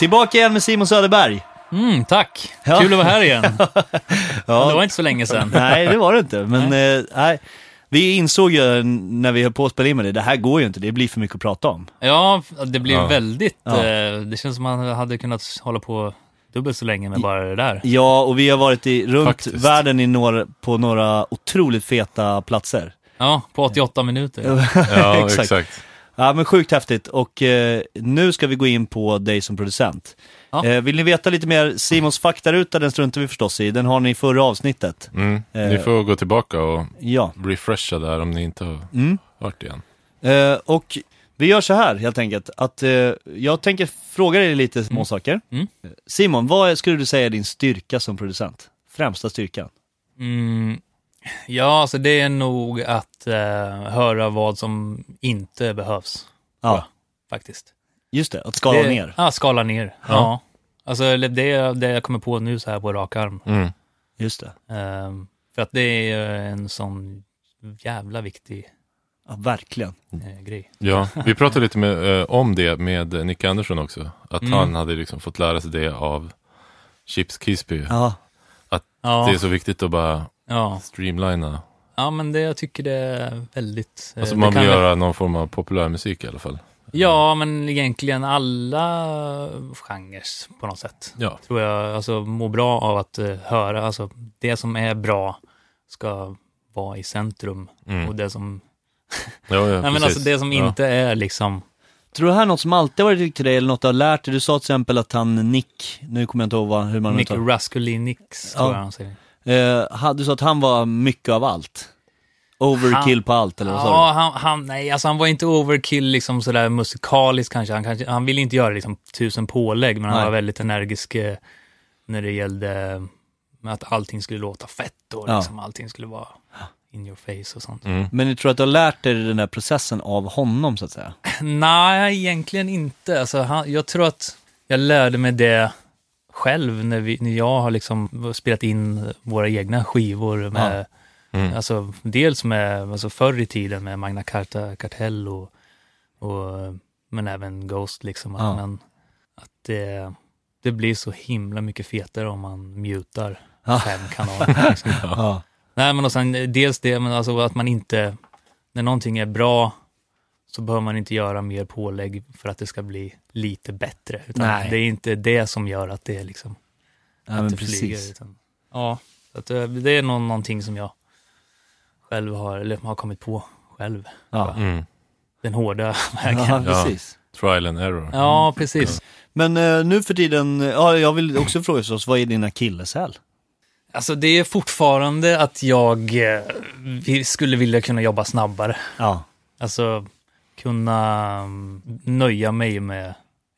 Tillbaka igen med Simon Söderberg. Mm, tack. Ja. Kul att vara här igen. Ja. Det var inte så länge sedan. Nej, det var det inte. Men eh, nej. vi insåg ju när vi höll på att spela in med det, det här går ju inte, det blir för mycket att prata om. Ja, det blev Ja. väldigt... Ja. Eh, det känns som man hade kunnat hålla på dubbelt så länge med bara det där. Ja, och vi har varit i, runt Faktiskt. världen i några, på några otroligt feta platser. Ja, på 88 minuter. Ja, Exakt. exakt. Ja, men sjukt häftigt. Och eh, nu ska vi gå in på dig som producent. Ja. Eh, vill ni veta lite mer, Simons faktaruta, den struntar vi förstås i. Den har ni i förra avsnittet. Mm. Ni Eh. får gå tillbaka och Ja. refresha där om ni inte har Mm. hört det igen. Eh, och vi gör så här helt enkelt, att eh, jag tänker fråga dig lite små saker. Mm. Simon, vad skulle du säga är din styrka som producent? Främsta styrkan? Ja, alltså det är nog att eh, höra vad som inte behövs, Ja, faktiskt. just det, att skala det, ner. Ja, skala ner. Ja. Ja. Alltså det är det jag kommer på nu så här på rak arm. Mm. Just det. Ehm, för att det är en sån jävla viktig Ja, verkligen. eh, grej. Ja, vi pratade lite med, eh, om det med Nick Andersson också. Att Mm. han hade liksom fått lära sig det av Chips Kisby. Ja, Ja, Det är så viktigt att bara ja. streamlina. ja, men det, jag tycker det är väldigt... eh, Alltså man kan vill göra någon form av populärmusik i alla fall. Ja, men egentligen alla genrer på något sätt. Ja, Tror jag, alltså mår bra av att eh, höra, alltså det som är bra ska vara i centrum. mm. Och det som, ja, ja nej, men precis. alltså det som Ja. inte är liksom, Tror du det här är något som alltid varit viktigt till dig eller något du har lärt dig? Du sa till exempel att han Nick, nu kommer jag inte ihåg vad, hur man Nick Raskulinix, tror Ja. jag han säger. Eh, Du sa att han var mycket av allt. Overkill Han- på allt, eller vad sa Ja, han, han, nej, alltså han var inte overkill liksom sådär musikaliskt kanske. Han, kanske, han ville inte göra liksom tusen pålägg, men han Nej. var väldigt energisk eh, när det gällde med att allting skulle låta fett och Ja. liksom allting skulle vara in your face och sånt. Mm. du? Men du tror att du har lärt dig den där processen av honom, så att säga? Nej, egentligen inte. Alltså, han, jag tror att jag lärde mig det själv när, vi, när jag har liksom spelat in våra egna skivor med, Mm. alltså dels med, alltså förr i tiden med Magna Carta Kartell och, och men även Ghost liksom. Att, Ja. man, att det, det blir så himla mycket fetare om man mutar Ja. fem kanaler. Liksom. Ja. Nej, men och sen dels det, men alltså att man inte, när någonting är bra så behöver man inte göra mer pålägg för att det ska bli lite bättre. Utan Nej. det är inte det som gör att det liksom, Ja, att men det flyger. precis. Utan, ja, så att eh, det är nog någonting som jag själv har, eller har kommit på själv. Ja. Mm. Den hårda vägen. Ja, Ja, precis. Trial and error. precis. Men eh, nu för tiden, ja, jag vill också fråga förstås, vad är din akilleshäl? Alltså det är fortfarande att jag eh, skulle vilja kunna jobba snabbare. Ja. Alltså kunna mm, nöja mig med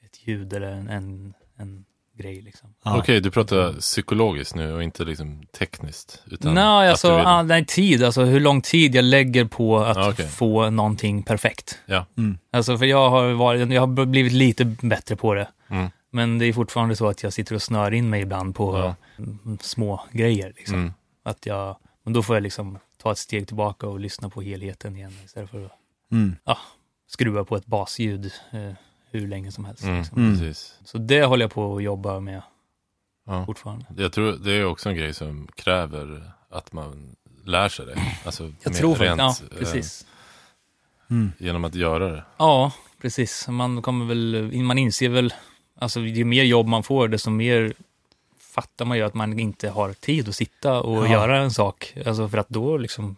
ett ljud eller en, en, en grej liksom. ja. Okej, du pratar psykologiskt nu och inte liksom tekniskt. Utan Nej, alltså, vill- ah, nej, tid, alltså hur lång tid jag lägger på att Ja, okej. få någonting perfekt. Ja. Mm. Alltså för jag har, varit, jag har blivit lite bättre på det. Mm. Men det är fortfarande så att jag sitter och snör in mig ibland på Ja. mm, små grejer. Liksom. Mm. Att jag, men då får jag liksom ta ett steg tillbaka och lyssna på helheten igen istället för att Mm. Skruva på ett basljud eh, hur länge som helst. Mm. Liksom. Mm. Så det håller jag på att jobba med Ja. fortfarande. Jag tror det är också en grej som kräver att man lär sig det. Alltså, Jag mer tror rent, ja eh, precis. Mm. genom att göra det. Ja, precis. Man kommer väl, man inser väl, alltså ju mer jobb man får, desto mer fattar man ju att man inte har tid att sitta och Ja. göra en sak. Alltså för att då liksom,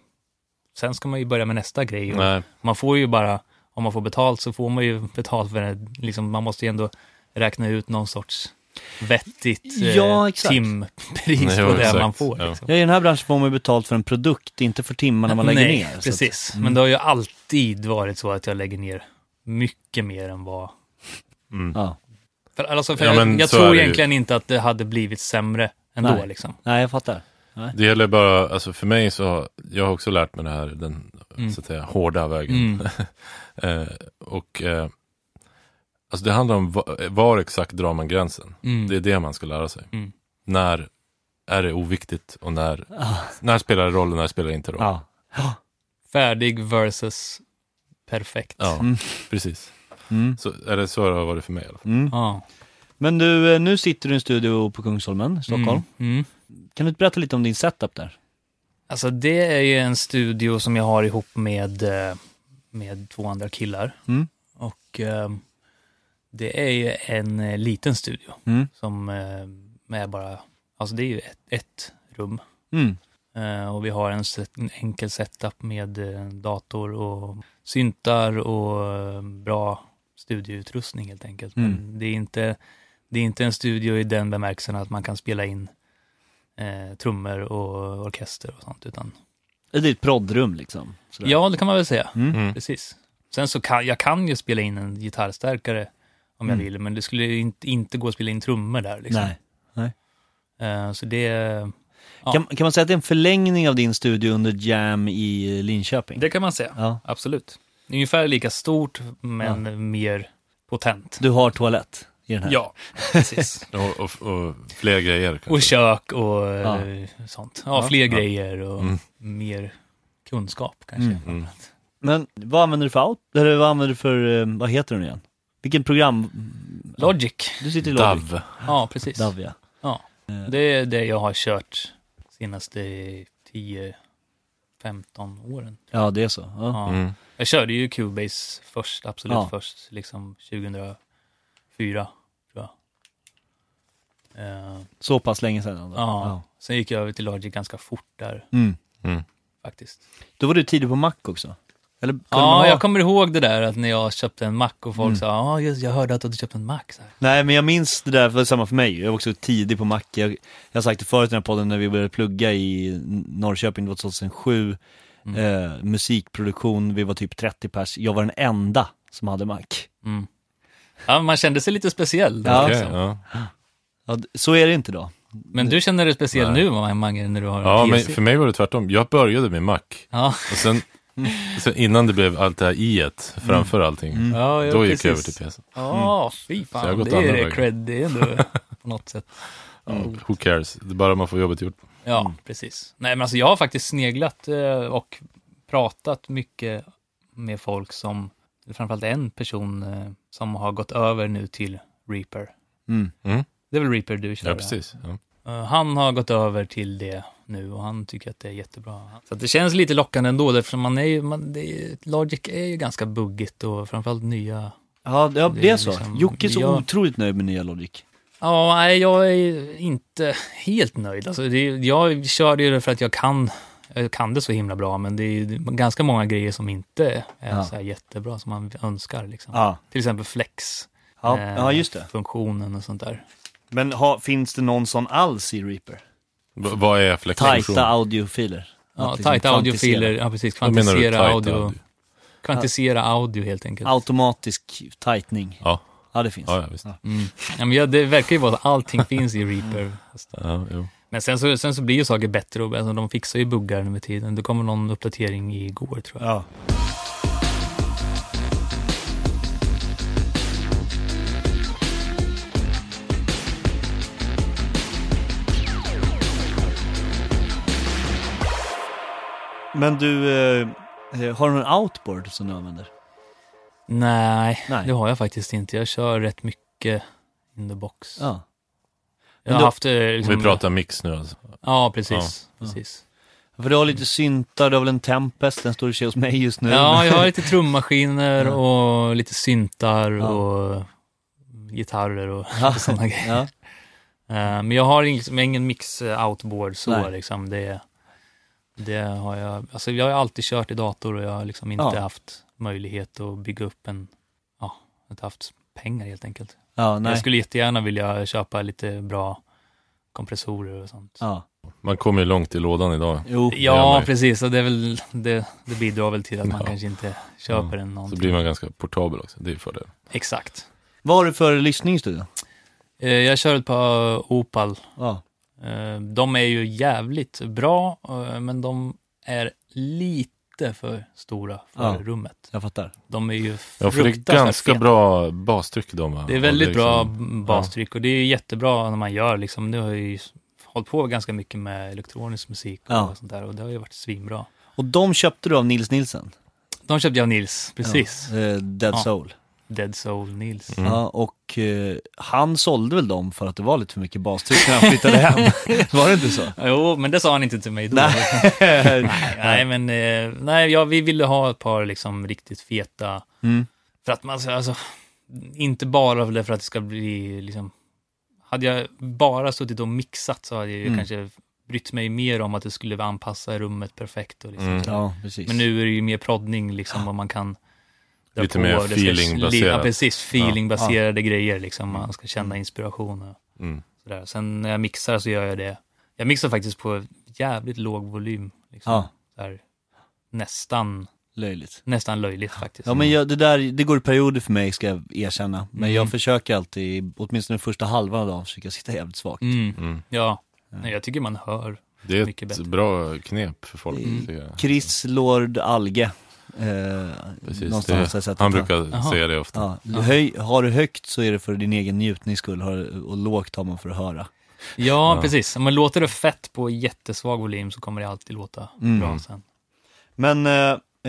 sen ska man ju börja med nästa grej. Man får ju bara, om man får betalt så får man ju betalt för det. Liksom, man måste ju ändå räkna ut någon sorts vettigt eh, Ja, timpris på det exakt. man får. Ja. Liksom. Ja, I den här branschen får man ju betalt för en produkt, inte för timmarna man lägger Nej, ner. så att- precis. Mm. Men det har ju alltid varit så att jag lägger ner mycket mer än vad mm. Ja. För, alltså, för Ja, jag, jag tror det ju. egentligen inte att det hade blivit sämre ändå. Nej. Liksom. Nej, jag fattar. Det gäller bara, alltså för mig så, jag har också lärt mig det här, den Mm. så att säga hårda vägen. Eh, och eh, alltså det handlar om va, var exakt drar man gränsen. Mm. Det är det man ska lära sig. Mm. När är det oviktigt och när, Ah. när spelar det roll och när spelar det inte roll? Ja. Färdig versus perfekt. Ja, Mm. precis. Mm. Så är det så det har varit för mig i alla fall. Mm. Ja. Men du, eh, nu sitter du i en studio på Kungsholmen, Stockholm. Mm. Mm. Kan du berätta lite om din setup där? Alltså det är ju en studio som jag har ihop med, eh, med två andra killar. Mm. Och eh, det är ju en eh, liten studio Mm. som eh, är bara, alltså det är ju ett, ett rum. Mm. Eh, och vi har en, en enkel setup med eh, dator och syntar och eh, bra studioutrustning helt enkelt. Mm. Men det är, inte, det är inte en studio i den bemärkelsen att man kan spela in trummor och orkester och sånt, utan Det är ett proddrum liksom. Sådär. ja, det kan man väl säga. Mm. Mm. Precis. Sen så kan jag kan ju spela in en gitarrstärkare om jag Mm. vill, men det skulle ju inte, inte gå att spela in trummor där. Liksom. Nej. Eh, så det, Ja. Kan, kan man säga att det är en förlängning av din studio under Jam i Linköping? det kan man säga. Ja. Absolut. Ungefär lika stort, men mer potent. Du har toalett i den här? Ja, precis. Och, och, och fler grejer kanske. Och kök och Ja. eh, sånt. Ja, fler Ja. grejer och Mm. mer kunskap kanske. Mm. Mm. Men vad använder du för out? Eller vad använder du för, eh, vad heter den igen? Vilken program? Logic. Du sitter i Logic. Dav. Ja, precis. Dav ja. Ja. Eh, Det är det jag har kört senaste 10-15 åren. Ja, det är så. Ja. Ja. Mm. Jag körde ju Cubase först, absolut Ja. först, liksom 2004, tror jag. Eh, Så pass länge sedan? alltså. ja. Sen gick jag över till Logic ganska fort där, Mm. Mm. faktiskt. Då var du tidig på Mac också? Eller kunde man Ja, ha... jag kommer ihåg det där att när jag köpte en Mac och folk Mm. sa, ja, just, jag hörde att du köpte en Mac. Så här. Nej, men jag minns det där, för samma för mig. Jag var också tidig på Mac. Jag, jag har sagt det förut i den här podden när vi började plugga i Norrköping, det var 2007. Mm. Eh, musikproduktion, vi var typ 30 pers. Jag var den enda som hade Mac. Mm. Ja, man kände sig lite speciell. Där, Ja. Liksom. ja. Ja, så är det inte då. Men du känner dig speciell Nej. nu, Mange, när du har ja, en men för mig var det tvärtom. Jag började med Mac. Ja, Och sen, sen innan det blev allt det här i framför allting. Mm. ja, ja Då gick precis. jag över till PC. Ja, fy Så jag har fan. gått Det är andra det cred, det är ändå på något sätt. Ja, who cares? Det är bara man får jobbet gjort. Ja, Mm. precis. Nej, men alltså jag har faktiskt sneglat eh, och pratat mycket med folk som, framförallt en person eh, som har gått över nu till Reaper. Mm. Mm. Det är väl Reaper du kör? Ja, precis. Ja. Eh, Han har gått över till det nu och han tycker att det är jättebra. Så att det känns lite lockande ändå, därför man är ju, man, det är, Logic är ju ganska buggigt och framförallt nya. Ja, det, Det det är så. liksom- Jocke är så ja. otroligt nöjd med nya Logic. Ja, nej, jag är inte helt nöjd. Alltså, det, jag körde ju det för att jag kan, jag kan det så himla bra, men det är ju ganska många grejer som inte är Ja. så här jättebra som man önskar. Liksom. Ja, Till exempel flex. ja, eh, ja just det. Funktionen och sånt där. Men ha, finns det någon sån alls i Reaper? V- vad är flexfunktion? Tajta audiofiler? Ja, liksom tajta audiofiler, ja precis, kvantisera audio. audio? Kvantisera audio helt enkelt. Automatisk tajtning. Ja, Ja, det finns. ja, ja visst. Ja. Mm. Ja, men ja, det verkar ju vara att allting finns i Reaper. Ja, jo. Men sen så, sen så blir ju saker bättre och alltså, de fixar ju buggar nu med tiden. Det kommer någon uppdatering igår tror jag. Ja. Men du, eh, eh, har du någon outboard som du använder? Nej, Nej. det har jag faktiskt inte. Jag kör rätt mycket in the box. Ja. Jag har då- haft eh, liksom, Vi pratar mix nu alltså. Ja, precis. Ja. precis. För du har lite syntar, du har väl en Tempest, den står i kö hos mig just nu. Ja, jag har lite trummaskiner Ja. och lite syntar Ja. och gitarrer och Ja. sådana grejer. Ja. Eh, Men jag har liksom ingen mix eh, outboard så Nej. liksom. Det, det har jag, alltså jag har alltid kört i dator och jag har liksom inte Ja. haft möjlighet att bygga upp en, ja, inte haft pengar helt enkelt. Ja, nej. Jag skulle jättegärna vilja köpa lite bra kompressorer och sånt. Ja. Man kommer ju långt i lådan idag. Jo. Ja, precis. Och det, är väl, det, det bidrar väl till att man Ja. kanske inte köper Ja. en Så någonting. blir man ganska portabel också. Det är ju fördel. Exakt. Vad har du för lyssning i studion? Eh, Jag kör ett par Opal. Ja. Eh, De är ju jävligt bra, eh, men de är lite för stora för Ja. rummet. Jag fattar. De är ju Ja, för det är ganska feta. bra bastryck de har. Det är väldigt Och bra liksom- bastryck och det är jättebra när man gör liksom, nu har jag ju hållit på ganska mycket med elektronisk musik och Ja. sånt där och det har ju varit svinbra. Och de köpte du av Nils Nilsen? De köpte jag av Nils, precis. Ja. Eh, Dead Ja. Soul. Dead Soul Nils. Mm. Ja, och eh, han sålde väl dem för att det var lite för mycket bastryck när han flyttade hem. var det inte så? Jo, men det sa han inte till mig då. Nej. nej, men eh, nej, ja, vi ville ha ett par liksom riktigt feta, Mm. för att man, alltså, inte bara för att det ska bli liksom, hade jag bara suttit och mixat så hade jag ju Mm. kanske brytt mig mer om att det skulle anpassa rummet perfekt och liksom Mm. Ja, precis. Men nu är det ju mer proddning liksom, vad man kan Lite mer feelingbaserat. Ja, precis. Feelingbaserade grejer liksom. Man ska känna inspiration och Mm. sådär. Sen när jag mixar så gör jag det. Jag mixar faktiskt på jävligt låg volym. Liksom. Ja. Här, nästan, Löjligt. nästan löjligt faktiskt. Ja men jag, det där, det går i perioder för mig ska jag erkänna. Men Mm. jag försöker alltid, åtminstone första halvan av dagen, försöka sitta jävligt svagt. Mm. Mm. Ja, Nej, jag tycker man hör. Det är Mycket ett bättre. bra knep för folk. Mm. Chris Lord Alge. Eh, Precis, någonstans har jag det, han brukar Jaha. säga det ofta. Ja, höj, har du högt så är det för din egen njutnings skull, har, och lågt har man för att höra. Ja, Ja. precis. Om man låter det fett på jättesvag volym så kommer det alltid låta Mm. bra sen. Men eh,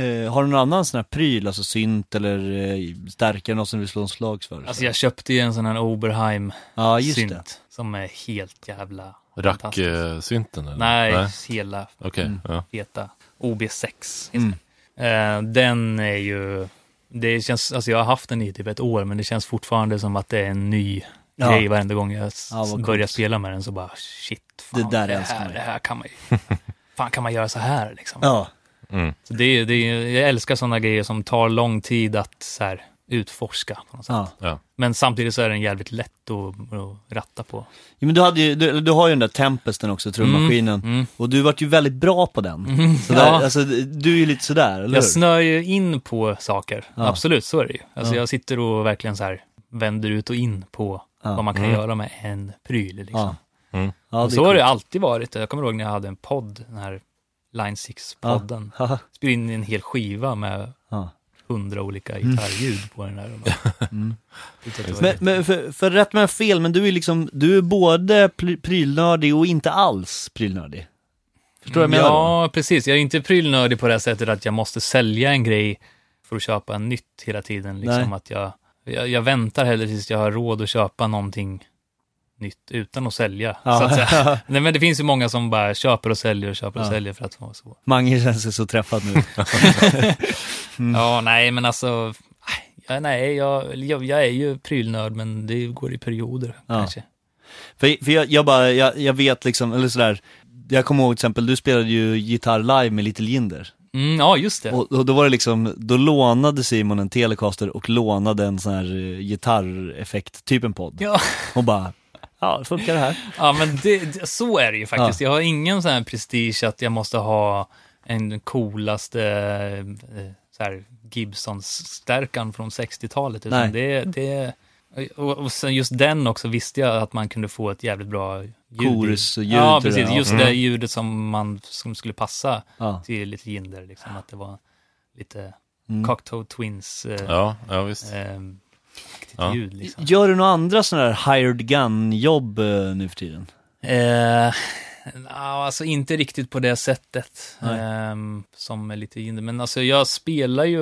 eh, har du någon annan sån här pryl, alltså synt eller eh, stärkare, något som du vill slå en slags för? Alltså jag köpte ju en sån här Oberheim ja, just synt det. som är helt jävla. Rack-synten eller? Nej, hela Okej, Mm. feta OB6. Mm. Eh, den är ju, det känns, alltså jag har haft den i typ ett år, men det känns fortfarande som att det är en ny Ja. grej varenda gång jag Ja, börjar spela med den så bara shit, fan, Det där det, här, det här kan man ju, fan kan man göra så här liksom. Ja, Mm. Så det, är- det, är- jag älskar sådana grejer som tar lång tid att så här, utforska på något sätt. ja. Men samtidigt så är den jävligt lätt att, att ratta på. ja men du, hade ju, du, du har ju den där Tempesten också, trummaskinen. Mm. Och du vart ju väldigt bra på den. Mm. Så där, Ja. alltså, du är ju lite sådär, eller Jag hur? snör ju in på saker. Ja. Absolut, så är det ju. Alltså Ja. jag sitter och verkligen så här vänder ut och in på Ja. vad man kan Mm. göra med en pryl. Liksom. Ja. Mm. Ja, och så har det alltid varit. Jag kommer ihåg när jag hade en podd, den här Line 6-podden. Ja. Spelade in en hel skiva med Ja. Hundra olika gitarrljud på den bara- Mm. Men, men för, för rätt med fel, men du är liksom, du är både pry- prylnördig och inte alls prylnördig. Förstår du vad jag menar? då? Ja, precis. Jag är inte prylnördig på det här sättet att jag måste sälja en grej för att köpa en nytt hela tiden. Liksom Nej. att jag, jag, jag väntar hellre tills jag har råd att köpa någonting nytt utan att sälja. Ja. Så att säga. Nej, men det finns ju många som bara köper och säljer och köper och Ja. säljer för att vara så. Mange känns sig så träffad nu. Mm. Ja, nej, men alltså, ja, nej, jag, jag, jag är ju prylnörd, men det går i perioder Ja. kanske. För, för jag, jag bara, jag, jag vet liksom, eller sådär, jag kommer ihåg till exempel, du spelade ju gitarr live med Little Jinder. Mm, ja, just det. Och, och då var det liksom, då lånade Simon en Telecaster och lånade en sån här eh, gitarreffekt, typ en podd. Ja. Och bara, ja, funkar det här? Ja, men det, det- så är det ju faktiskt. Jag har ingen sån här prestige att jag måste ha en coolaste eh, så här, Gibson-stärkan från 60-talet. Nej. Utan det, det, och, och sen just den också visste jag att man kunde få ett jävligt bra ljud Ja, precis. Just Mm. det ljudet som man som skulle passa Ja. till lite Jinder. Liksom, att det var lite Mm. Cocktoe Twins eh, Ja, ja visst. eh, Ja. ljud. Liksom. Gör du några andra sådana här hired gun-jobb eh, nu för tiden? Eh, alltså inte riktigt på det sättet ehm, som är lite inne. Men alltså jag spelar ju,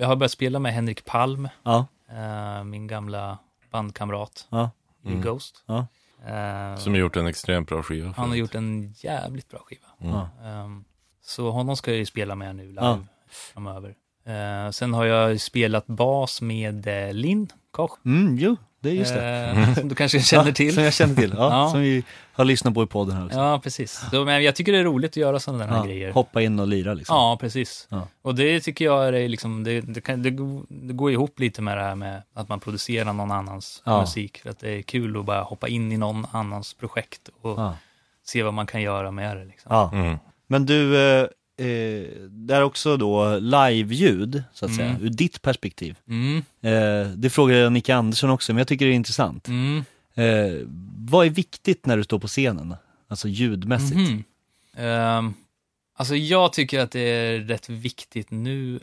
jag har börjat spela med Henrik Palm, Ja, eh, min gamla bandkamrat ja, i Mm. Ghost. ja. Eh, Som har gjort en extremt bra skiva. han har gjort en jävligt bra skiva. Mm. Ehm, så honom ska jag ju spela med nu live Ja. framöver. Eh, sen har jag spelat bas med eh, Linn Koch. Mm, jo, det är just det. eh, som du kanske känner Ja, till. Som jag känner till, ja, Ja. Som vi har lyssnat på i podden här också. Ja, precis. Så, men jag tycker det är roligt att göra sådana där Ja, grejer. Hoppa in och lira liksom. Ja, precis. Ja. Och det tycker jag är liksom, det, det, kan, det, det går ihop lite med det här med att man producerar någon annans Ja. musik. För att det är kul att bara hoppa in i någon annans projekt och Ja. se vad man kan göra med det. Liksom. Ja. Mm. Men du, eh, det är också då live-ljud, så att säga, Mm. ur ditt perspektiv. Mm, Eh, det frågade jag Nicke Andersson också, men jag tycker det är intressant. mm, Eh, vad är viktigt när du står på scenen? Alltså ljudmässigt. Ehm, alltså jag tycker att det är rätt viktigt nu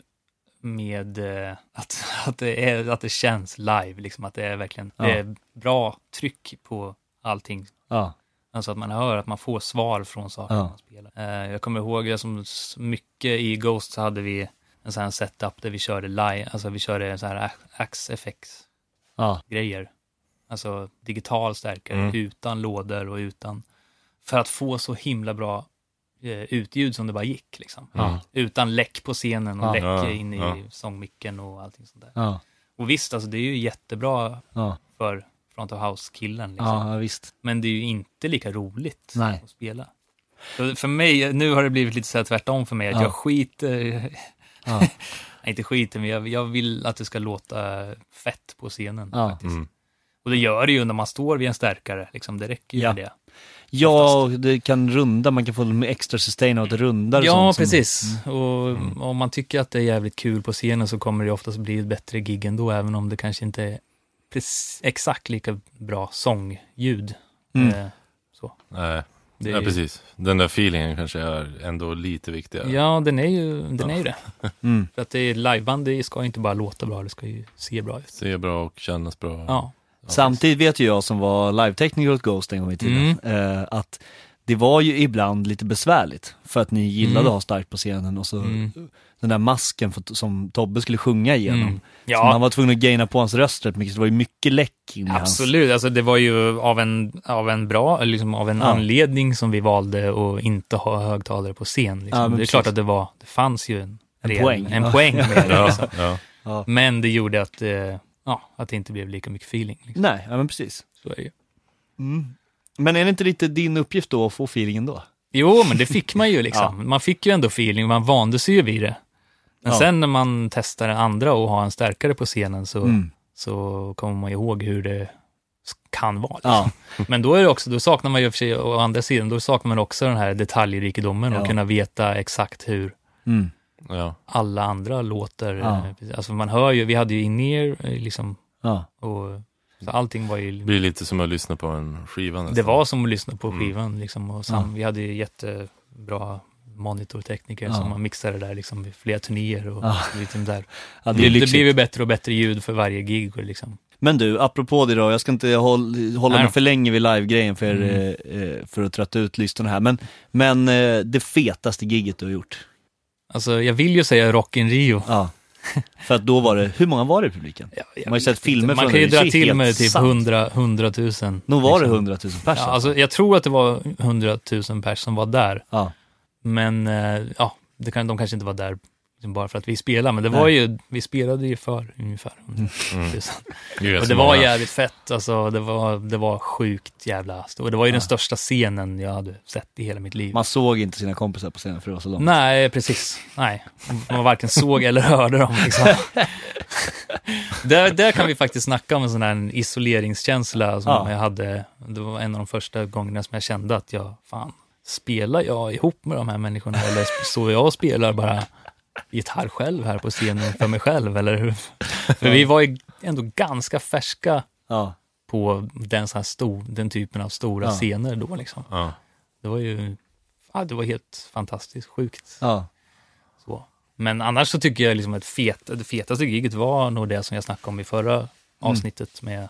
med eh, att, att, det är, att det känns live, liksom att det är verkligen Ja. det är bra tryck på allting Ja, Alltså att man hör att man får svar från saker Ja. man spelar. Eh, jag kommer ihåg, jag som mycket i Ghost så hade vi en sån här setup där vi körde live, alltså vi körde så här Axe FX Ja, grejer. Alltså digital stärkare Mm. utan lådor och utan, för att få så himla bra eh, utljud som det bara gick liksom. ja, Utan läck på scenen och Ja. läck Ja, in i ja. sångmicken och allting sånt där. ja, Och visst, alltså det är ju jättebra ja, för front of house-killen liksom. ja, visst. Men det är ju inte lika roligt Nej. att spela. Så för mig, nu har det blivit lite så här tvärtom för mig, att Ja. jag skiter, Ja, nej inte skiter, men jag, jag vill att det ska låta fett på scenen. Ja. faktiskt. Mm. Och det gör det ju när man står vid en stärkare, liksom, det räcker ju Ja. med det. ja och det kan runda, man kan få med extra sustain och ett rundare Ja, sånt som- precis. Och om man tycker att det är jävligt kul på scenen så kommer det oftast bli ett bättre gig ändå, även om det kanske inte är precis, exakt lika bra sångljud. Mm. Eh, så. Nej, Det är ja, precis. Den där feelingen kanske är ändå lite viktigare. Ja, den är ju, den är ju det. Mm. För att det är liveband, det ska inte bara låta bra, det ska ju se bra ut. Se bra och kännas bra. Ja. Samtidigt vet ju jag som var live-tekniker åt Ghost en gång i tiden, eh, att det var ju ibland lite besvärligt för att ni gillade Mm. att ha starkt på scenen och så Mm. Den där masken för, som Tobbe skulle sjunga igenom. Mm. Så man Ja, var tvungen att gaina på hans röst rätt mycket, så det var ju mycket läck in i hans... absolut. Alltså, det var ju av en, av en bra, liksom av en Ja. anledning som vi valde att inte ha högtalare på scen. Liksom. Ja, det är precis. klart att det var, det fanns ju en, En reell- poäng. en Ja. poäng med det. Ja, Liksom. ja. Ja. Men det gjorde att, eh, ja, att det inte blev lika mycket feeling. Liksom. Nej, ja men precis. Så är det. Mm. Men är det inte lite din uppgift då att få feelingen då? Jo, men det fick man ju liksom. Man fick ju ändå feeling, man vande sig ju vid det. Men Ja. sen när man testar andra och har en stärkare på scenen så, Mm. så kommer man ihåg hur det kan vara. Liksom. Ja, Men då är det också, då saknar man ju för sig, å andra sidan, då saknar man också den här detaljrikedomen Ja. och kunna veta exakt hur mm. ja. alla andra låter. Ja. Alltså man hör ju, vi hade ju in-ear eh, liksom, ja. och så allting var Det ju, blir lite som att lyssna på en skiva nästan. det var som att lyssna på Mm. skivan liksom. Och sam, Vi hade ju jättebra monitortekniker Ja. som man mixade där liksom vid flera turnéer och Ja. liksom där. ja det Det, det blev ju bättre och bättre ljud för varje gig och liksom. Men du, apropå det då, jag ska inte håll, hålla Nej mig för länge vid live-grejen för, Mm. eh, eh, för att trötta ut lyssnarna här, men, men eh, det fetaste giget du har gjort? Alltså jag vill ju säga Rock in Rio. Ja. För att då var det, hur många var det i publiken? Ja, Man har ju sett filmer inte. Man från kan ju det, det dra till med typ sant. 100, 100 000. Nog var det liksom. 100 000 pers Ja, alltså, jag tror att det var 100 000 pers som var där. ja. Men eh, ja, det kan, de kanske inte var där liksom bara för att vi spelade. Men det Nej. var ju, vi spelade ju för ungefär 100 000. Mm. Det är Och det var jävligt fett. Alltså, det, var, det var sjukt jävla stort. Det var ju Ja. den största scenen jag hade sett i hela mitt liv. Man såg inte sina kompisar på scenen för det var så långt. Nej, precis. Nej, man varken såg eller hörde dem. Liksom. där, där kan vi faktiskt snacka om en sån här isoleringskänsla som Ja. jag hade. Det var en av de första gångerna som jag kände att jag, fan, spelar jag ihop med de här människorna eller står jag och spelar bara gitarr själv här på scenen för mig själv? Eller hur? För vi var ju ändå ganska färska Ja. på den, så här stor, den typen av stora Ja. scener då. Liksom. Ja. Det var ju ja, det var helt fantastiskt sjukt. Ja. Så. Men annars så tycker jag liksom att fet, det fetaste giget var nog det som jag snackade om i förra avsnittet med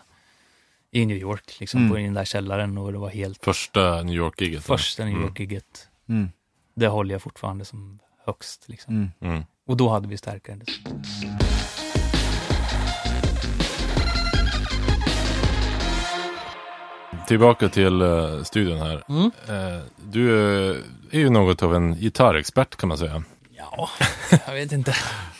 i New York, liksom Mm. på den där källaren och det var helt Första New York-giget. första New Mm. York-giget. Mm. Det håller jag fortfarande som högst. Liksom. Mm. Mm. Och då hade vi starkare. Tillbaka till uh, studion här. Mm. Eh, du eh, är ju något av en gitarrexpert kan man säga. Ja, jag vet inte.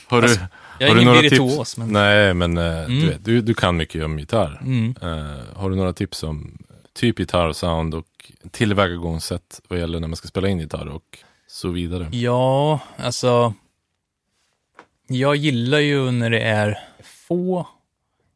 Har du, Alltså, Jag är har ingen virtuos, men... Nej, men eh, Mm. du, vet, du, du kan mycket om gitarr. Mm. Eh, har du några tips om typ gitarrsound och tillvägagångssätt vad gäller när man ska spela in gitarr och så vidare? Ja, alltså. Jag gillar ju när det är få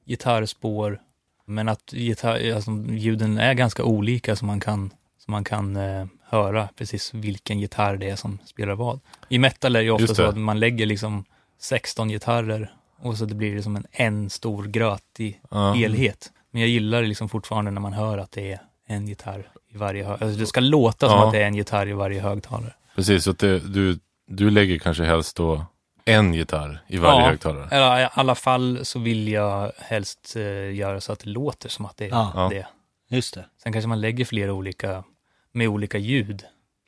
gitarrspår, men att gitarr, alltså, ljuden är ganska olika så man kan, så man kan eh, höra precis vilken gitarr det är som spelar vad. I metal är det ju ofta så att man lägger liksom 16 gitarrer och så det blir det som en, en stor grötig Ja. helhet. Men jag gillar liksom fortfarande när man hör att det är en gitarr i varje hög... Alltså det ska låta som Ja. att det är en gitarr i varje högtalare. Precis, så att det, du, du lägger kanske helst då en gitarr i varje Ja. högtalare. Eller i alla fall så vill jag helst eh, göra så att det låter som att det är Ja. Ja. det. Just det. Sen kanske man lägger flera olika, med olika ljud.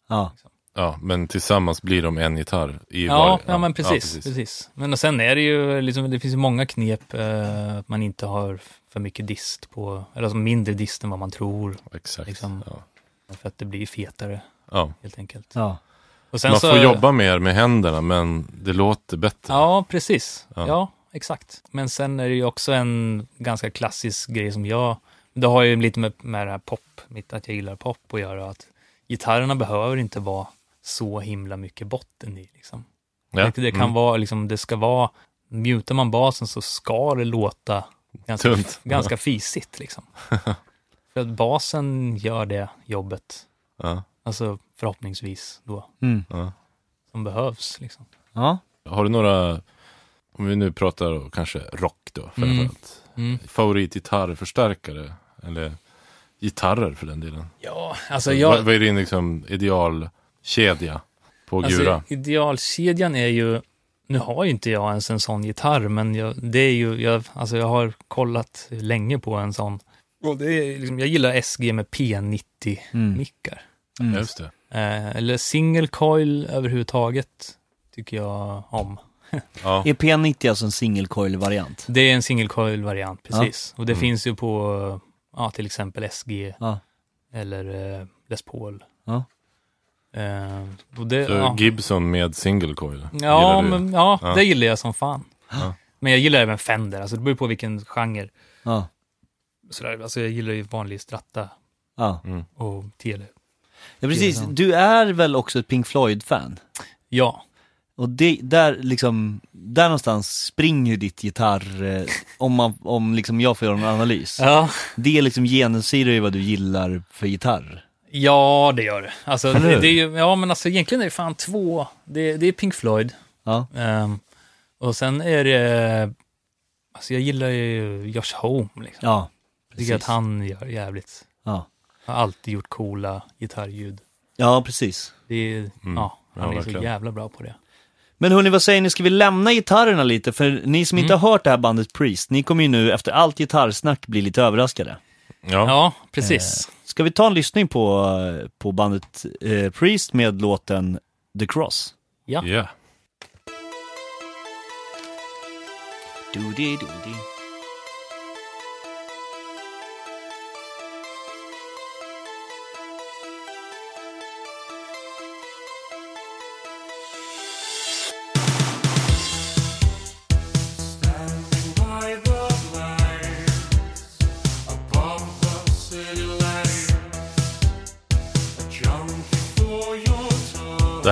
Ja. Ja, men tillsammans blir de en gitarr i Ja, var... ja, men precis, precis. Men och sen är det ju liksom, det finns ju många knep eh, att man inte har för mycket dist på, eller alltså mindre dist än vad man tror, Exakt. liksom. Ja. för att det blir fetare Ja. helt enkelt. Ja. Och sen Man så, får jobba mer med händerna, men det låter bättre. Ja, precis. Ja. Ja. exakt. Men sen är det ju också en ganska klassisk grej som jag, det har ju lite med, med det här pop, mitt, att jag gillar pop att göra, att gitarrerna behöver inte vara så himla mycket botten i. Liksom. Ja. Det, det kan Mm. vara, liksom, det ska vara, mutar man basen så ska det låta ganska, Tunt. ganska fisigt. Liksom. För att basen gör det jobbet, Ja. alltså förhoppningsvis då, Mm. Ja. som behövs. Liksom. Ja. Har du några, om vi nu pratar kanske rock då, framförallt. Mm. Favoritgitarrförstärkare? Eller gitarrer för den delen? Ja, alltså vad, jag... vad är din liksom idealkedja på Gura? Alltså, idealkedjan är ju, nu har ju inte jag ens en sån gitarr, men jag, det är ju, jag, alltså jag har kollat länge på en sån. Och det är liksom, jag gillar SG med P90-mickar. Mm. Ja, Just det. Eh, eller single coil överhuvudtaget tycker jag om. Ja. Är P90 alltså en single coil-variant? Det är en single coil-variant, precis. Och det Mm. finns ju på, ja, till exempel SG Ja. eller eh, Les Paul. Ja. Eh, och det, Så ja. Gibson med single coil? Ja, men, ja, Ja. det gillar jag som fan. Ja. Men jag gillar även Fender, alltså det beror på vilken genre. Ja. Sådär, alltså jag gillar ju vanlig Stratta Ja. Mm. och Tele. ja, precis. Gillar Du är väl också ett Pink Floyd-fan? Ja, Och det, där liksom, där någonstans springer ju ditt gitarr, eh, om man, om liksom jag får göra en analys. ja. Det liksom genomsyrar ju vad du gillar för gitarr. Ja det gör det. Alltså, det, det är ju, ja men alltså egentligen är det fan två. Det, det är Pink Floyd. Ja. ehm, och sen är det, alltså jag gillar ju Josh Home liksom. Ja. Jag tycker att precis. han gör jävligt, Ja. har alltid gjort coola gitarrljud. Ja, precis. Det är, Mm. ja, han Ja, är verkligen. så jävla bra på det. Men hörni, vad säger ni, ska vi lämna gitarrerna lite? För ni som inte Mm. har hört det här bandet Priest, ni kommer ju nu efter allt gitarrsnack bli lite överraskade. Ja. Ja, precis. Ska vi ta en lyssning på, på bandet eh, Priest med låten The Cross? Ja. Ja. Doody,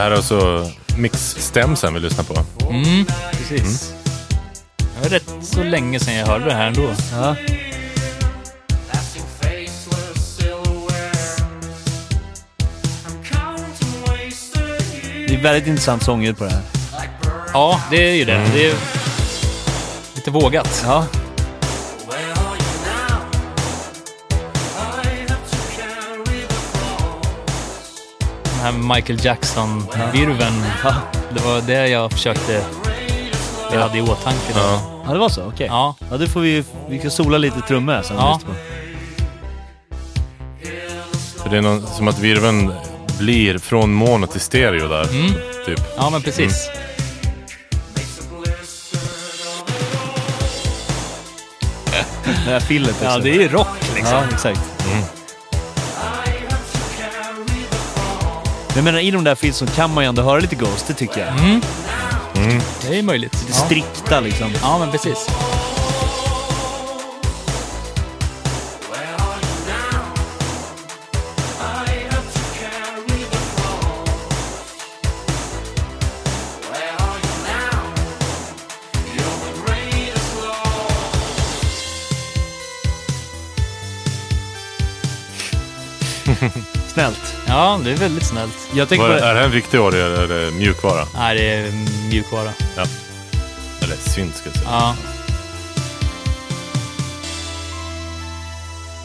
här är alltså mixstämsen vi lyssnar på. Mm, precis. Det var rätt så länge sedan jag hörde det här ändå. Ja. Det är väldigt intressant sånger på det här. Ja, det är ju det. Det är lite vågat. Ja, här Michael Jackson-virven. Ja. Det var det jag försökte, jag hade i åtanke. Då. Ja. ja det var så, okej. Ja. Ja, det får vi, vi kan sola lite trummor sen. Ja. För det är någon, som att virveln blir från mono till stereo där. Mm. Typ. ja, men precis. Of Det här fillet Ja, också. det är ju rock liksom. Ja, exakt. Men jag menar, i de där filsen kan man ju ändå höra lite Ghost, det tycker jag. Mm, Mm. det är möjligt. Det strikta liksom. Ja, men precis. Ja, det är väldigt snällt. Jag tänker Var, på är det här en riktig audio eller är det mjukvara? Nej, det är mjukvara. Eller synt ska jag säga. Ja.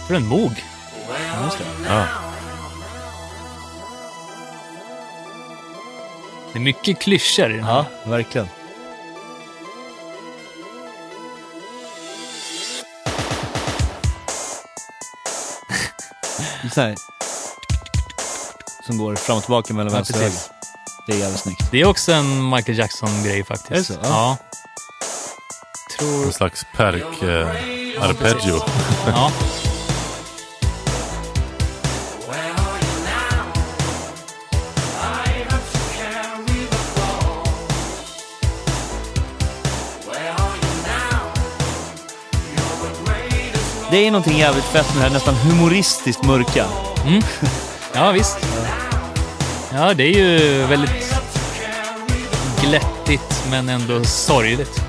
För en mog. Ja. Det är mycket klyschor i den här. Ja, verkligen. Så här. Som går fram och tillbaka mellan Ja, vänster och höger. Det är jävligt snyggt. Det är också en Michael Jackson-grej faktiskt. Är det så? Ja. Ja. Tror... En slags perk eh, arpeggio. Ja. Det är någonting jävligt fett med det här nästan humoristiskt mörka. ja, visst. Ja, det är ju väldigt glättigt men ändå sorgligt.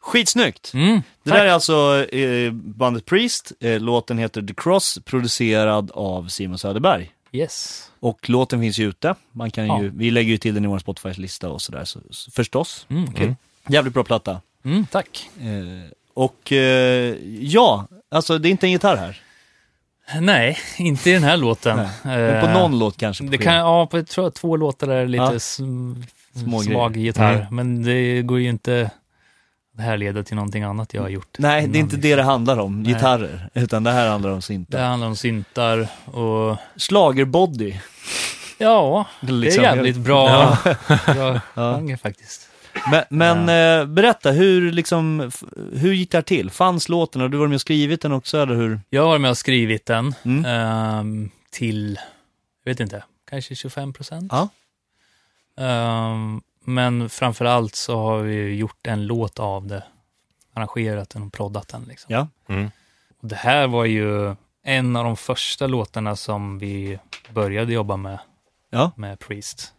Skitsnyggt! Mm, Det där är alltså eh, bandet Priest, eh, låten heter The Cross, producerad av Simon Söderberg. Yes. Och låten finns ju ute, man kan Ja. ju, vi lägger ju till den i vår Spotify-lista och sådär, så, så, förstås. Mm, kul. Jävligt bra platta. Mm, tack. Eh, och eh, ja, alltså det är inte en gitarr här. Nej, inte i den här låten. Nej. Men på Eh, någon låt kanske. Det kan, ja, på jag tror, två låtar är det lite Ja. svag gitarr. Mm. Men det går ju inte det här leder till någonting annat jag har gjort. Nej, det är innan, inte det det handlar om, Nej. gitarrer. Utan det här handlar om Det syntar. handlar om syntar och Schlagerbody. ja, Liksom. det är jävligt bra, Ja. bra Ja. faktiskt. Men, men eh, berätta, hur, liksom, hur gick det här till? Fanns låten och du var med och skrivit den också, eller hur? Jag har med och skrivit den Mm. ehm, till, jag vet inte, kanske 25 procent. Ja. Ehm, men framför allt så har vi gjort en låt av det. Arrangerat den och proddat den. Liksom. Ja. Mm. Och det här var ju en av de första låtarna som vi började jobba med, Ja. med Priest.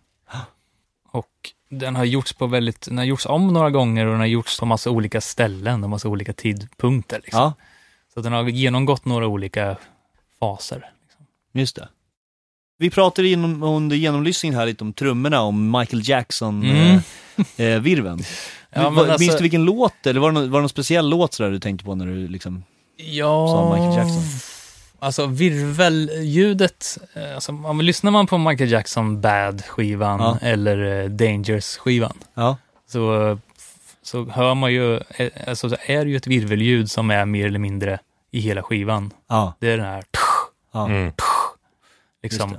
Och den har gjorts på väldigt, den har gjorts om några gånger och den har gjorts på massa olika ställen och massa olika tidpunkter. Liksom. Ja, Så den har genomgått några olika faser. just det. Vi pratade genom, under genomlyssningen här lite om trummorna, om Michael Jackson-virveln. Mm. Eh. Ja, Minns alltså- du vilken låt, eller var det, någon, var det någon speciell låt sådär du tänkte på när du liksom... Ja, Sa Michael Jackson. Alltså virvelljudet, eh, alltså om lyssnar man på Michael Jackson Bad-skivan Ja. eller eh, Dangerous-skivan Ja, så, så hör man ju, eh, alltså det är ju ett virvelljud som är mer eller mindre i hela skivan. ja, Det är den här, ja. Mm. liksom.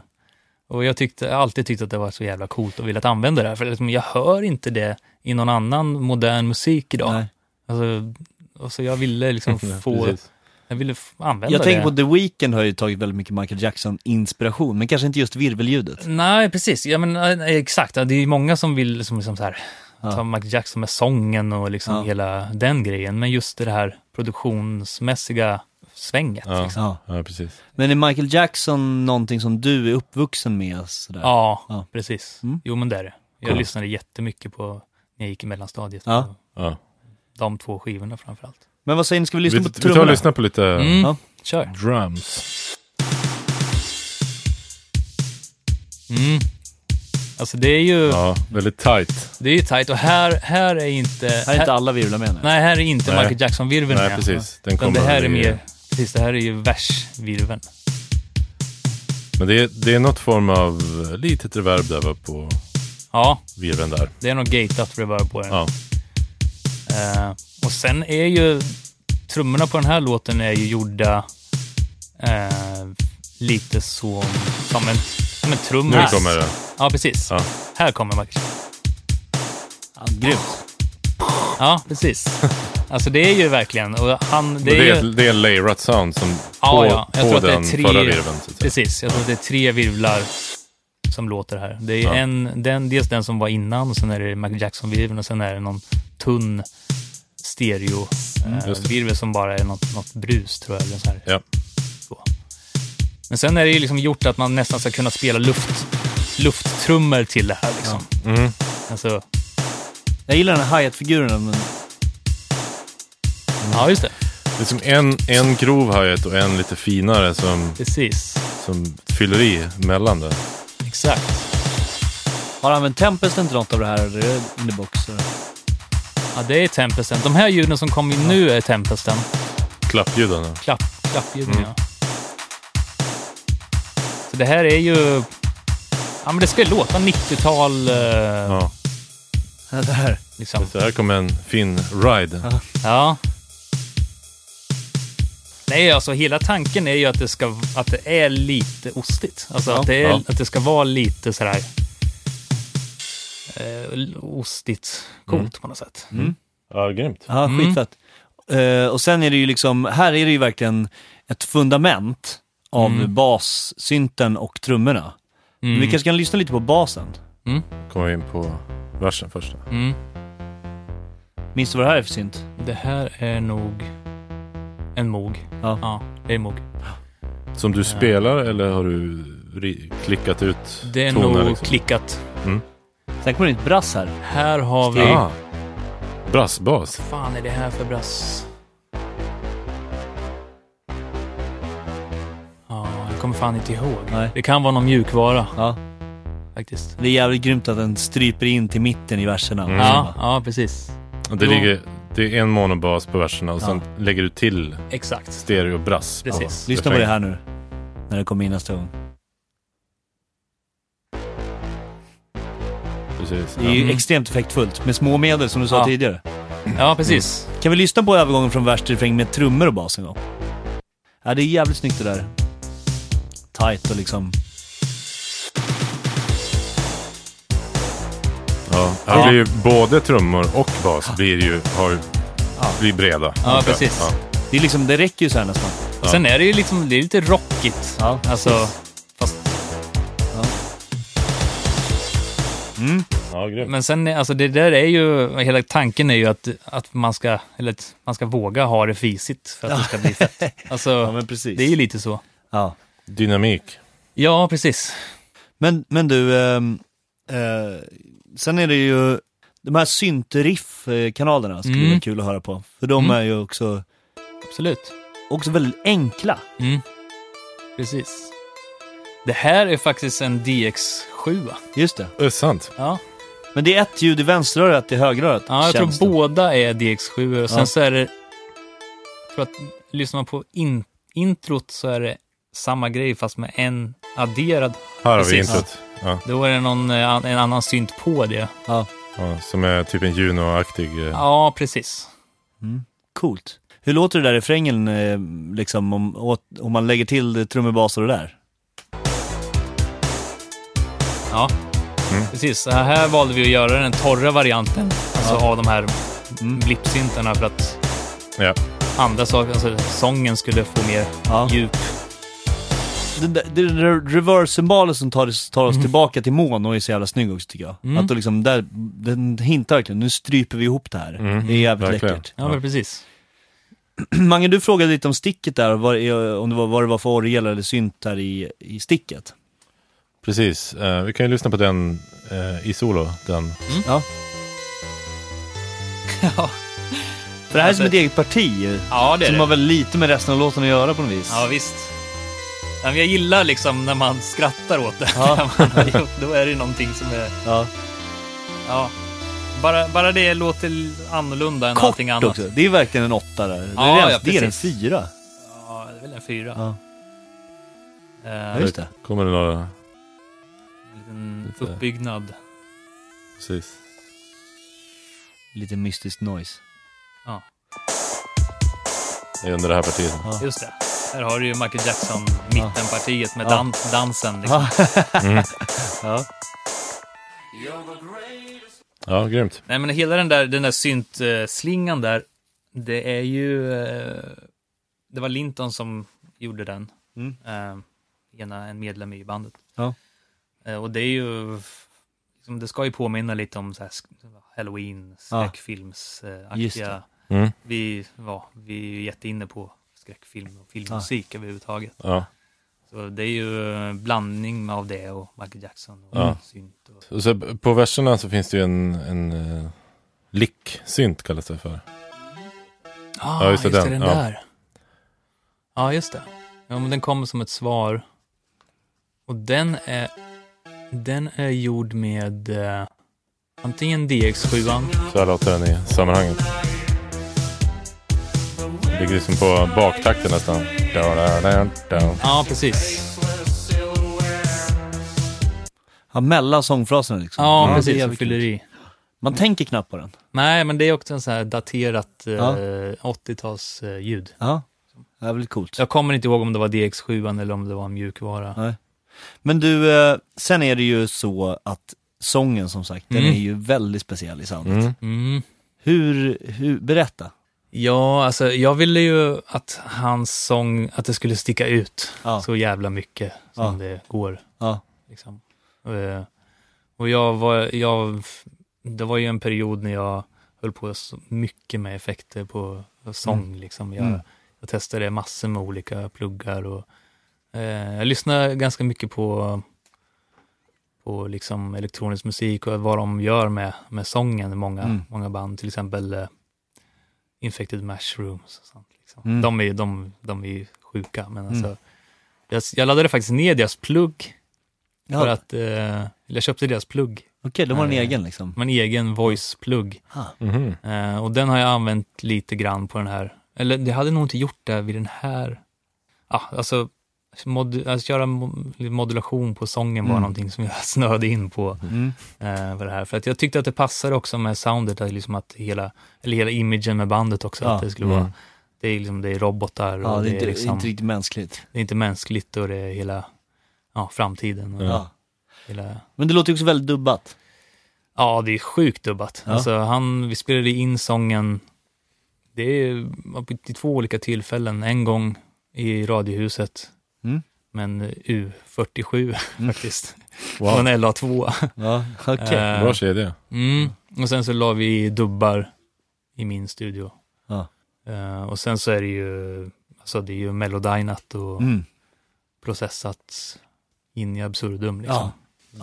Och jag tyckte, har alltid tyckt att det var så jävla coolt och velat använda det här, för liksom, jag hör inte det i någon annan modern musik idag. Nej. Alltså, och så jag ville liksom få, Precis. Jag ville använda Jag det. tänker på The Weeknd har ju tagit väldigt mycket Michael Jackson-inspiration, men kanske inte just virvelljudet. Nej, precis. Ja, men, eh, exakt. Det är många som vill som, liksom så här, Ja. ta Michael Jackson med sången och liksom Ja. hela den grejen. Men just det här produktionsmässiga svänget. Ja. Liksom. Ja. Ja, precis. Men är Michael Jackson någonting som du är uppvuxen med? Sådär? Ja, Ja. precis. Mm. Jo, men det är det. Jag Cool. lyssnade jättemycket på när jag gick i mellanstadiet. Ja. Ja. De två skivorna framför allt. Men vad säger ni, ska vi lyssna Vi, på vi tar och trummorna? lyssnar på lite Mm. Ja. Kör. drums. Mm. Alltså det är ju, Ja, väldigt tight. det är ju tajt och här, här är inte... Här är inte alla virvlar med nu. nej, här är inte Nej. Michael Jackson-virveln Nej, med. precis. Den kommer det här är mer, precis, det här är ju versvirveln. Men det är, det är något form av litet reverb där va, på Ja, virveln där. det är nog gatat reverb på den. Ja. Eh, och sen är ju trummorna på den här låten är ju gjorda eh, lite så som en, som en trum. Nu kommer det. Ja, precis. Ja. Här kommer Michael. Ja, grymt. Ja, precis. Alltså det är ju verkligen, och han, det Det är är, ju, det är layerat sound som Ja, på, ja. Jag tror på att det är den tre- förra virveln. Precis, jag tror att det är tre virvlar som låter här. Det är Ja. en, den, dels den som var innan, och sen är det Michael Jackson-virveln och sen är det någon tunn stereo eh, just det. virvel som bara är något, något brus tror jag. Eller så här. Ja. Så. Men sen är det ju liksom gjort att man nästan ska kunna spela luft, lufttrummor till det här. Liksom. Mm. Alltså, Jag gillar den här hi-hat-figuren, men ja, just det. Det är som en, en grov hi och en lite finare som, Precis. som fyller i mellan det. Exakt. har använt Tempesten till något av det här? Eller är det in the box? eller? Ja, det är Tempesten. De här ljuden som kom in nu är Tempesten. Klappljuden. Klapp, klappljuden, Mm. ja. Så det här är ju... Ja, men det ska ju låta 90-tal. Eh, Ja. Ja, det här. Liksom. Så här kommer en fin ride. Ja. Nej, alltså hela tanken är ju att det, ska, att det är lite ostigt. Alltså Ja. att, det är, Ja. att det ska vara lite sådär eh, ostigt coolt på något sätt. Ja, grymt. Ja, Mm. skitfett. Eh, och sen är det ju liksom, här är det ju verkligen ett fundament av Mm. bassynten och trummorna. Mm. Vi kanske kan lyssna lite på basen. Kommer vi in på versen först. Mm. Minns du vad det här är för synt? Det här är nog en mog. Ja. Ja, det är mog. Som du spelar eller har du klickat ut Det är toner? nog liksom? klickat. Sen kommer det ett brass här. Här har vi... Ah. Brassbas. fan är det här för brass? Ja, jag kommer fan inte ihåg. Nej. Det kan vara någon mjukvara Ja. faktiskt. Det är jävligt grymt att den stryper in till mitten i verserna. Mm. Ja, ja, precis. Det, Jo. ligger, det är en monobas på verserna och sen lägger du till Exakt. stereo och brass. Precis. Lyssna på det här nu. När det kommer in nästa gång. Precis. Det är ju Mm. extremt effektfullt med små medel som du sa Ja. tidigare. Ja, precis. Kan vi lyssna på övergången från vers till refräng med trummor och bas en gång? Ja, det är jävligt snyggt det där. Tight och liksom... Ja. Ja. Här blir ju både trummor och bas blir ju, har, blir breda. Ja, precis. Ja. Det, är liksom, det räcker ju så här nästan. Och sen är det ju liksom, det är lite rockigt. Ja, Alltså, fast, Mm. Ja, grymt. men sen, alltså det där är ju, hela tanken är ju att, att man ska, eller att man ska våga ha det fisigt för att det ska bli fett. Alltså, Ja, men precis. det är ju lite så. Ja. Dynamik. Ja, precis. Men, men du, ehm, eh, sen är det ju de här syntriff-kanalerna skulle Mm. vara kul att höra på. För de Mm. är ju också, Absolut. också väldigt enkla. Mm. Precis. Det här är faktiskt en DX7. Just det. Det är sant. Ja, Men det är ett ljud i vänsterörat, i högerörat. ja jag tror det. båda är DX7 och sen Ja. så är det... Jag tror att lyssnar man på in, introt så är det samma grej fast med en adderad. Här har vi introt. Ja. Då är det någon, eh, en annan synt på det. Ja. Ja, som är typ en Juno-aktig. eh, Ja, precis. Coolt. Hur låter det där i refrängen, eh, liksom, om, om man lägger till trummor, bas och det där? Ja, Mm. precis. Här valde vi att göra den torra varianten alltså Ja. av de här Mm. blippsyntarna för att Ja. andra saker, alltså sången skulle få mer Ja. djup. Det, det, reverse-symbolen som tar, oss- tar oss tillbaka till mono är så jävla snygg också tycker jag. Mm. Att då liksom där, den hintar verkligen, nu stryper vi ihop det här. Mm. Det är jävligt Verkligen. läckert. Ja, men precis. Mange, du frågade lite om sticket där, vad, om det var, vad det var för orgel eller synt där i, i sticket. Precis. Eh, vi kan ju lyssna på den eh, i solo. Den. Ja. Ja. För det här är som ett eget parti, Ja, det är som det. har väl lite med resten av låten att göra på något vis. Ja, visst. Ja, men jag gillar liksom när man skrattar åt det. Ja. När man har gjort- Då är det någonting som är... Ja. Ja. Bara, bara det låter annorlunda än Kort allting annat. också, det är verkligen en åtta där. Det Ja, är, en- ja, det är en fyra. Ja, det är väl en fyra. Ja. Eh, Ja, just det. Kommer det några... Lite. uppbyggnad. Precis. Lite mystiskt noise. Ja, Det är under det här partiet. Ja. just det. Här har du ju Michael Jackson, mittenpartiet med Ja. dan dansen. Liksom. Mm. Ja. Ja, grymt. Nej, men hela den där, den där synt-slingan där, det är ju... eh, Det var Linton som gjorde den. Mm. Eh, ena, en medlem i bandet. Ja. Eh, och det är ju... Liksom, det ska ju påminna lite om så här, halloween, Ja. skräckfilmsaktiga. Det. Mm. Vi, ja, vi är ju jätteinne på skräckfilm och filmmusik överhuvudtaget. Ja. Så det är ju en blandning av det och Michael Jackson och Ja. synt. Och, Och så på verserna så finns det ju en, en uh, lick-synt kallas det för. ah, Ja, just just, den. den Ja. där. Ja, just det. Ja, men den kommer som ett svar. Och den är, den är gjord med eh, antingen DX7, Så här låter den i sammanhanget. Ligger liksom på baktakten nästan. Da, da, da, da. ja precis. Ja, mellan sångfraserna liksom. Ja, det är precis, som jävligt fyller i. Man tänker knappt på den. Nej, men det är också en sån här daterat eh, Ja. 80-tals eh, ljud. Ja, det är väldigt coolt. Jag kommer inte ihåg om det var DX7 eller om det var en mjukvara. Nej. Men du, eh, sen är det ju så att sången som sagt, den Mm. är ju väldigt speciell i soundet. Mm. Mm. Hur, hur, berätta. Ja, alltså jag ville ju att hans sång, att det skulle sticka ut Ja. så jävla mycket som Ja. det går. Ja. Liksom. Eh, Och jag var, jag, det var ju en period när jag höll på så mycket med effekter på sång. Liksom. Jag, Mm. jag testade massor med olika pluggar och jag lyssnade ganska mycket på, på liksom elektronisk musik och vad de gör med, med sången, många, Mm. många band, till exempel eh, Infected Mushrooms. Och sånt, liksom. Mm. de, är, de, de är ju sjuka, men alltså, Mm. jag, jag laddade faktiskt ner deras plugg Ja, för att, eh, jag köpte deras plugg, Okej, de har en Nej. egen liksom. en egen voice-plugg. Ah. Mhm. Eh, och den har jag använt lite grann på den här, eller det hade nog inte gjort det vid den här, ja, alltså, mod, alltså göra mo- modulation på sången var Mm. någonting som jag snöade in på Mm. eh, för det här. För att jag tyckte att det passade också med soundet, att, liksom att hela, eller hela imagen med bandet också, Ja. att det skulle Mm. vara, det är, liksom, det är robotar och Ja, det är inte, liksom, inte riktigt mänskligt. det är inte mänskligt och det är hela, ja, framtiden. Och Ja. Hela, Men det låter också väldigt dubbat. Ja, det är sjukt dubbat. Ja. Alltså, han, vi spelade in sången, det är vid två olika tillfällen. En gång i Radiohuset. Men U47 Mm. faktiskt. Wow. En LA2. Ja, okej. Eh, Bra kedja. mm. Och sen så la vi dubbar i min studio. Ja. Eh, och sen så är det ju, alltså det är ju melodinat och Mm. processat in i absurdum liksom. Ja.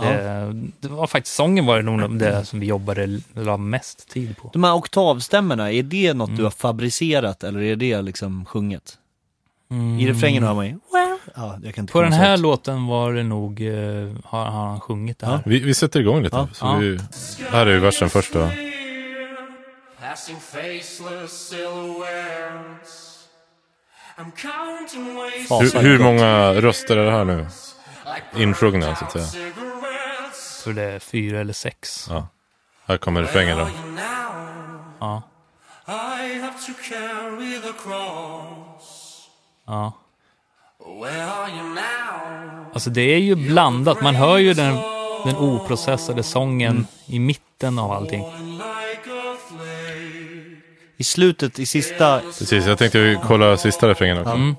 Det, det var faktiskt, sången var nog det som vi jobbade, la mest tid på. De här oktavstämmorna, är det något Mm. du har fabricerat eller är det liksom sjunget? Mm. I refrängen hör man ju Ja, jag kan inte På den här låten var det nog, eh, har, har han sjungit det här. Vi, vi sätter igång lite. Ja. Så Ja. Vi, här är ju versen först då. Passing faceless silhouettes. I'm counting ways Fan. Hur, hur många röster är det här nu? Insjungna så att säga. Så det är fyra eller sex. Ja. Här kommer refrängen då. Ja. I have to carry the cross. ja. Alltså det är ju blandat. Man hör ju den, den oprocessade sången i mitten av allting. I slutet, i sista, Precis, jag tänkte kolla sista refrängen också. Mm.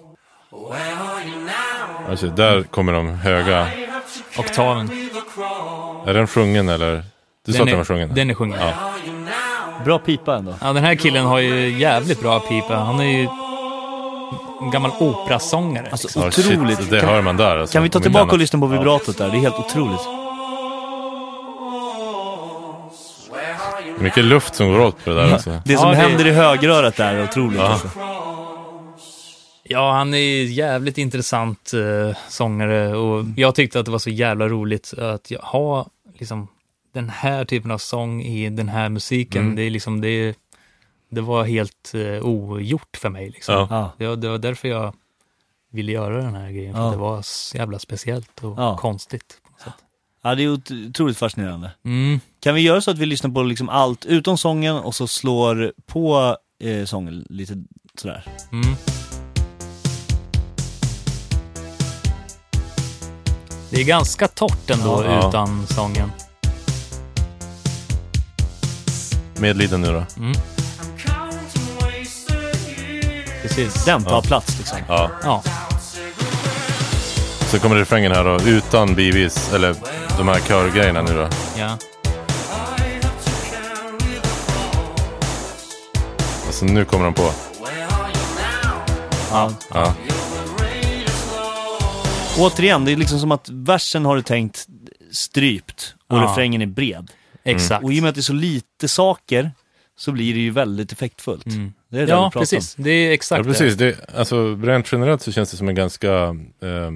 Where are you now? Alltså, där kommer de höga. Oktaven. Är den sjungen eller? Du sa att den var sjungen? Den är sjungen. Ja. Bra pipa ändå. Ja, den här killen har ju jävligt bra pipa. Han är ju en gammal operasångare. Alltså Ja, otroligt. Shit, det kan, hör man där. Alltså, kan vi ta tillbaka och lyssna på vibratot där? Det är helt otroligt. Mycket luft som går åt på det där alltså. Det som Ja, det- händer i högröret där är otroligt Ja. alltså. Ja, han är jävligt intressant eh, sångare och jag tyckte att det var så jävla roligt att ha liksom den här typen av sång i den här musiken. Mm. Det är liksom, det, det var helt eh, ogjort för mig liksom. Ja. Ja. Det, var, det var därför jag ville göra den här grejen, för Ja. det var så jävla speciellt och Ja. konstigt. På något sätt. ja, det är ot- otroligt fascinerande. Mm. Kan vi göra så att vi lyssnar på liksom allt utom sången och så slår på eh, sången lite sådär? Mm. Det är ganska torrt ändå Ja. utan sången. Medliden nu då. Mm. Precis. Den tar plats liksom. Ja. Ja. Så kommer refrängen här då, utan bivis, eller de här körgrejerna nu då. ja. Alltså nu kommer de på. Ja. Ja. Återigen, det är liksom som att versen har du tänkt strypt och Ja. refrängen är bred. Exakt. Och i och med att det är så lite saker så blir det ju väldigt effektfullt. Mm. Det är det Ja, precis. Det är exakt Ja, precis. Det, alltså, rent generellt så känns det som en ganska eh,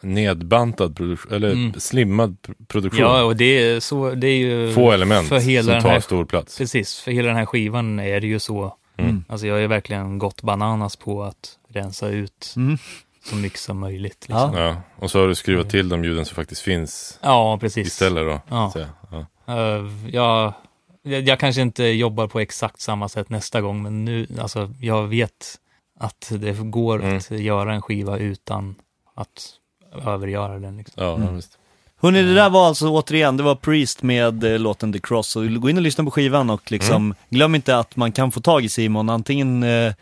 nedbantad produktion, eller Mm. slimmad pr- produktion. Ja, och det är, så, det är ju... Få element för hela som den tar här- stor plats. Precis, för hela den här skivan är det ju så. Mm. Alltså jag har ju verkligen gått bananas på att rensa ut. Mm. så mycket som möjligt. Liksom. Ja, Ja. Och så har du skruvat till de ljuden som faktiskt finns precis. istället då. Ja. Så, ja. Eh, jag Jag, jag kanske inte jobbar på exakt samma sätt nästa gång, men nu, alltså jag vet att det går Mm. att göra en skiva utan att övergöra den. Liksom. Ja, Mm. visst. Hörrni, det där var alltså återigen, det var Priest med eh, låten The Cross. Så gå in och lyssna på skivan och liksom, glöm inte att man kan få tag i Simon, antingen, eh,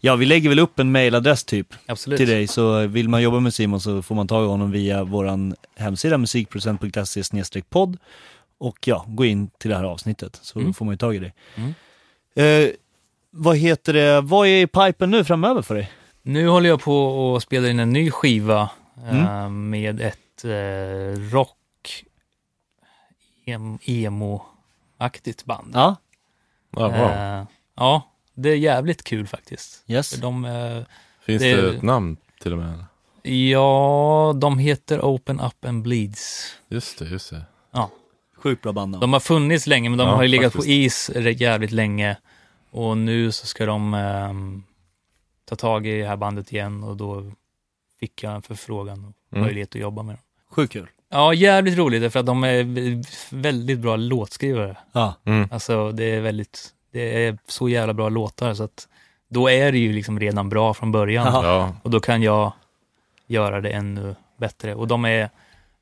ja vi lägger väl upp en mailadress typ Absolut. till dig, så vill man jobba med Simon så får man tag i honom via våran hemsida musikproducent.se podd och ja, gå in till det här avsnittet så Mm. får man ju tag i dig. Mm. Eh, vad heter det, vad är i pipen nu framöver för dig? Nu håller jag på att spela in en ny skiva Mm. eh, med ett eh, rock em, emo-aktigt band. Ja, Ja, wow. Eh, ja, det är jävligt kul faktiskt. yes. De, eh, Finns det- det ett namn till och med? ja, de heter Open Up and Bleeds. Just det, just det. Sjukt bra band De har funnits länge, men de Ja, har ju legat faktiskt. på is jävligt länge. Och nu så ska de ehm, ta tag i det här bandet igen och då fick jag en förfrågan och Mm. möjlighet att jobba med dem. Sjukt kul. Ja, jävligt roligt därför att de är väldigt bra låtskrivare. Ja, Mm. Alltså det är väldigt, det är så jävla bra låtar så att då är det ju liksom redan bra från början. Ja, Och då kan jag göra det ännu bättre. Och de är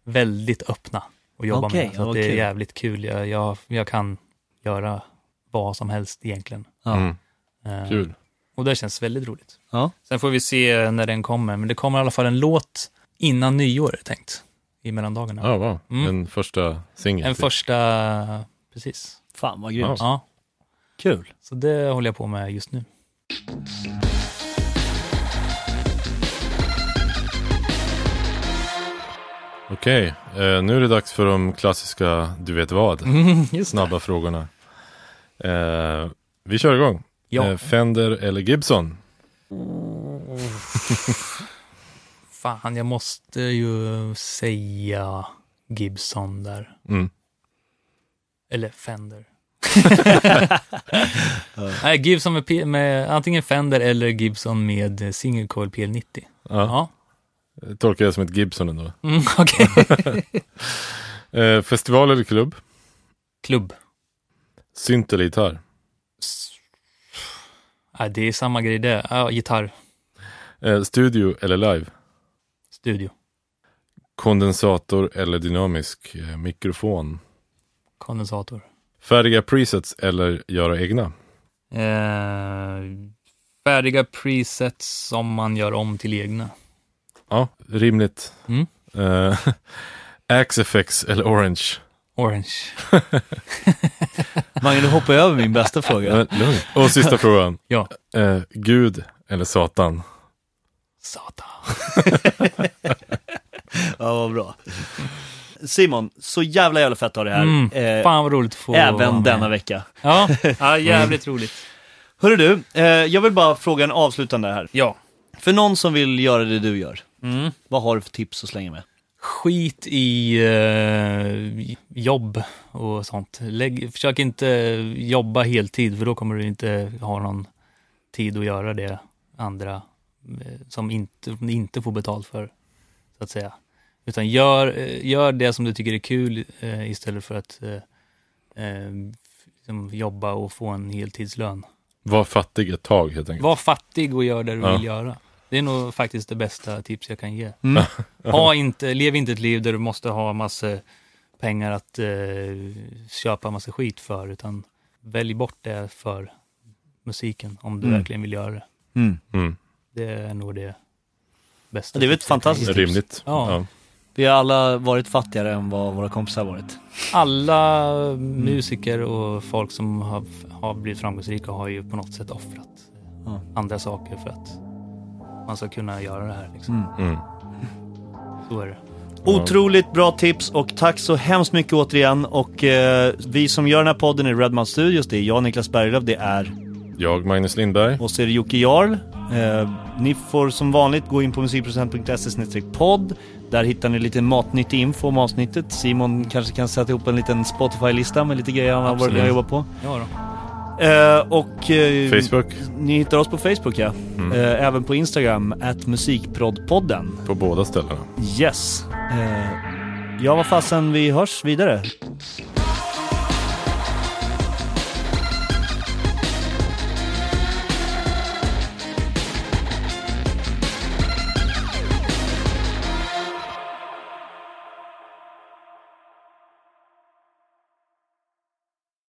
väldigt öppna att jobba Okej, med. Så att det är jävligt kul. Jag, jag, jag kan göra vad som helst egentligen. ja. mm. Eh, kul. Och det känns väldigt roligt. Ja. Sen får vi se när den kommer. Men det kommer i alla fall en låt innan nyår är tänkt. I mellandagarna. Ja, wow. Mm. En första singel. En typ. första, precis. Fan vad grymt. Ja, Kul. så det håller jag på med just nu. Okej, eh, nu är det dags för de klassiska du vet vad. Mm, Snabba frågorna. Eh, vi kör igång. Ja. Eh, Fender eller Gibson? Fan, jag måste ju säga Gibson där. Mm. Eller Fender. Nej, Gibson med, med antingen Fender eller Gibson med single coil PL90. Ja, Ja, jag Tolkar jag som ett Gibson ändå. mm, okej. Eh, festival eller klubb? Klubb. Synt eller gitarr? S- Ja, det är samma grej det. Ja, gitarr. Eh, studio eller live? Studio. Kondensator eller dynamisk eh, mikrofon? Kondensator. Färdiga presets eller göra egna? Eh, färdiga presets som man gör om till egna. Ja, rimligt. Mm. Eh, Axe FX eller Orange? Orange. Mange, du hoppar över min bästa fråga. Och sista frågan. Ja. Eh, Gud eller Satan? Satan. Ja, vad bra. Simon, så jävla jävla fett att ha det här. Mm, Eh, Fan vad roligt att få även med. denna vecka. Ja, ja jävligt roligt. Hörru du, eh, jag vill bara fråga en avslutande här. Ja. För någon som vill göra det du gör, Mm. vad har du för tips att slänga med? Skit i eh, jobb och sånt. Lägg, försök inte jobba heltid för då kommer du inte ha någon tid att göra det andra eh, som inte, inte får betalt för, så att säga. Utan gör, eh, gör det som du tycker är kul eh, istället för att eh, eh, liksom jobba och få en heltidslön. Var fattig ett tag helt enkelt. Var fattig och gör det du Ja. vill göra. Det är nog faktiskt det bästa tips jag kan ge. Mm. Ha inte, lev inte ett liv där du måste ha massa pengar att eh, köpa massa skit för, utan välj bort det för musiken om du Mm. verkligen vill göra det. Mm. Mm. Det är nog det bästa. Det är väl ett fantastiskt ge. Rimligt. Ja. Ja. Vi har alla varit fattigare än vad våra kompisar har varit. Alla musiker och folk som har, har blivit framgångsrika har ju på något sätt offrat Ja. andra saker för att man ska kunna göra det här. Liksom. Mm. Mm. Så är det. Otroligt bra tips och tack så hemskt mycket återigen. Och eh, vi som gör den här podden i Redman Studios, det är jag Niklas Berglöf, det är Jag, Magnus Lindberg. och så är det Jocke Jarl. Eh, ni får som vanligt gå in på musikprocent.se podd. Där hittar ni lite matnyttig info om avsnittet. Simon kanske kan sätta ihop en liten Spotify-lista med lite grejer han har jobbat på. Ja då. Eh, och eh, Facebook ni hittar oss på Facebook ja. Mm. Eh, även på Instagram, at musikproddpodden. på båda ställena. Yes. Ja, vad fasen, vi hörs vidare.